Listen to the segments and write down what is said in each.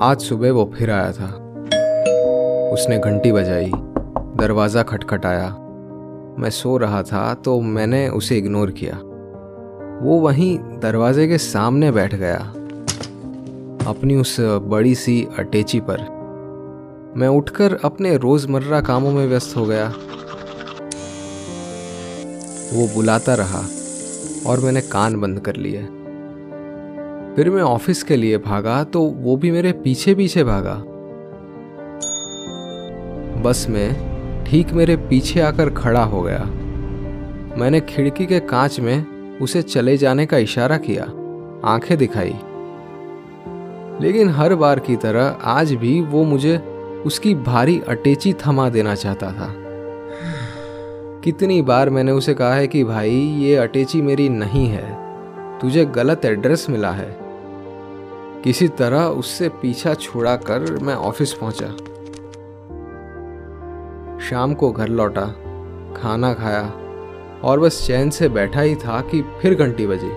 आज सुबह वो फिर आया था। उसने घंटी बजाई, दरवाज़ा खटखटाया। मैं सो रहा था तो मैंने उसे इग्नोर किया। वो वहीं दरवाजे के सामने बैठ गया, अपनी उस बड़ी सी अटेची पर। मैं उठकर अपने रोज़मर्रा कामों में व्यस्त हो गया। वो बुलाता रहा और मैंने कान बंद कर लिए। फिर मैं ऑफ़िस के लिए भागा तो वो भी मेरे पीछे पीछे भागा। बस में ठीक मेरे पीछे आकर खड़ा हो गया। मैंने खिड़की के कांच में उसे चले जाने का इशारा किया। आँखें दिखाई। लेकिन हर बार की तरह आज भी वो मुझे उसकी भारी अटेची थमा देना चाहता था। कितनी बार मैंने उसे कहा है कि, भाई, ये अटेची मेरी नहीं है। तुझे गलत एड्रेस मिला है। किसी तरह उससे पीछा छुड़ा कर मैं ऑफ़िस पहुँचा। शाम को घर लौटा, खाना खाया और बस चैन से बैठा ही था कि फिर घंटी बजी।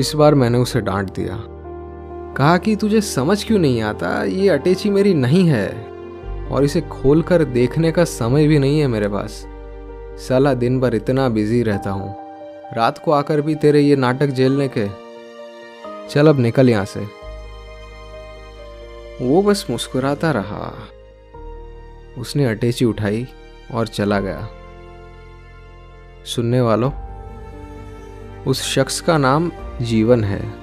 इस बार मैंने उसे डांट दिया। कहा कि तुझे समझ क्यों नहीं आता? ये अटेची मेरी नहीं है और इसे खोलकर देखने का समय भी नहीं है मेरे पास। साला दिन भर इतना बिज़ी रहता हूँ। रात को आकर भी तेरे ये नाटक झेलने के चल अब निकल यहाँ से। वो बस मुस्कुराता रहा। उसने अटेची उठाई और चला गया। सुनने वालों, उस शख्स का नाम जीवन है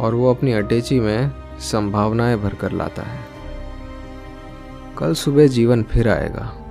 और वो अपनी अटैची में संभावनाएँ भरकर लाता है। कल सुबह जीवन फिर आएगा।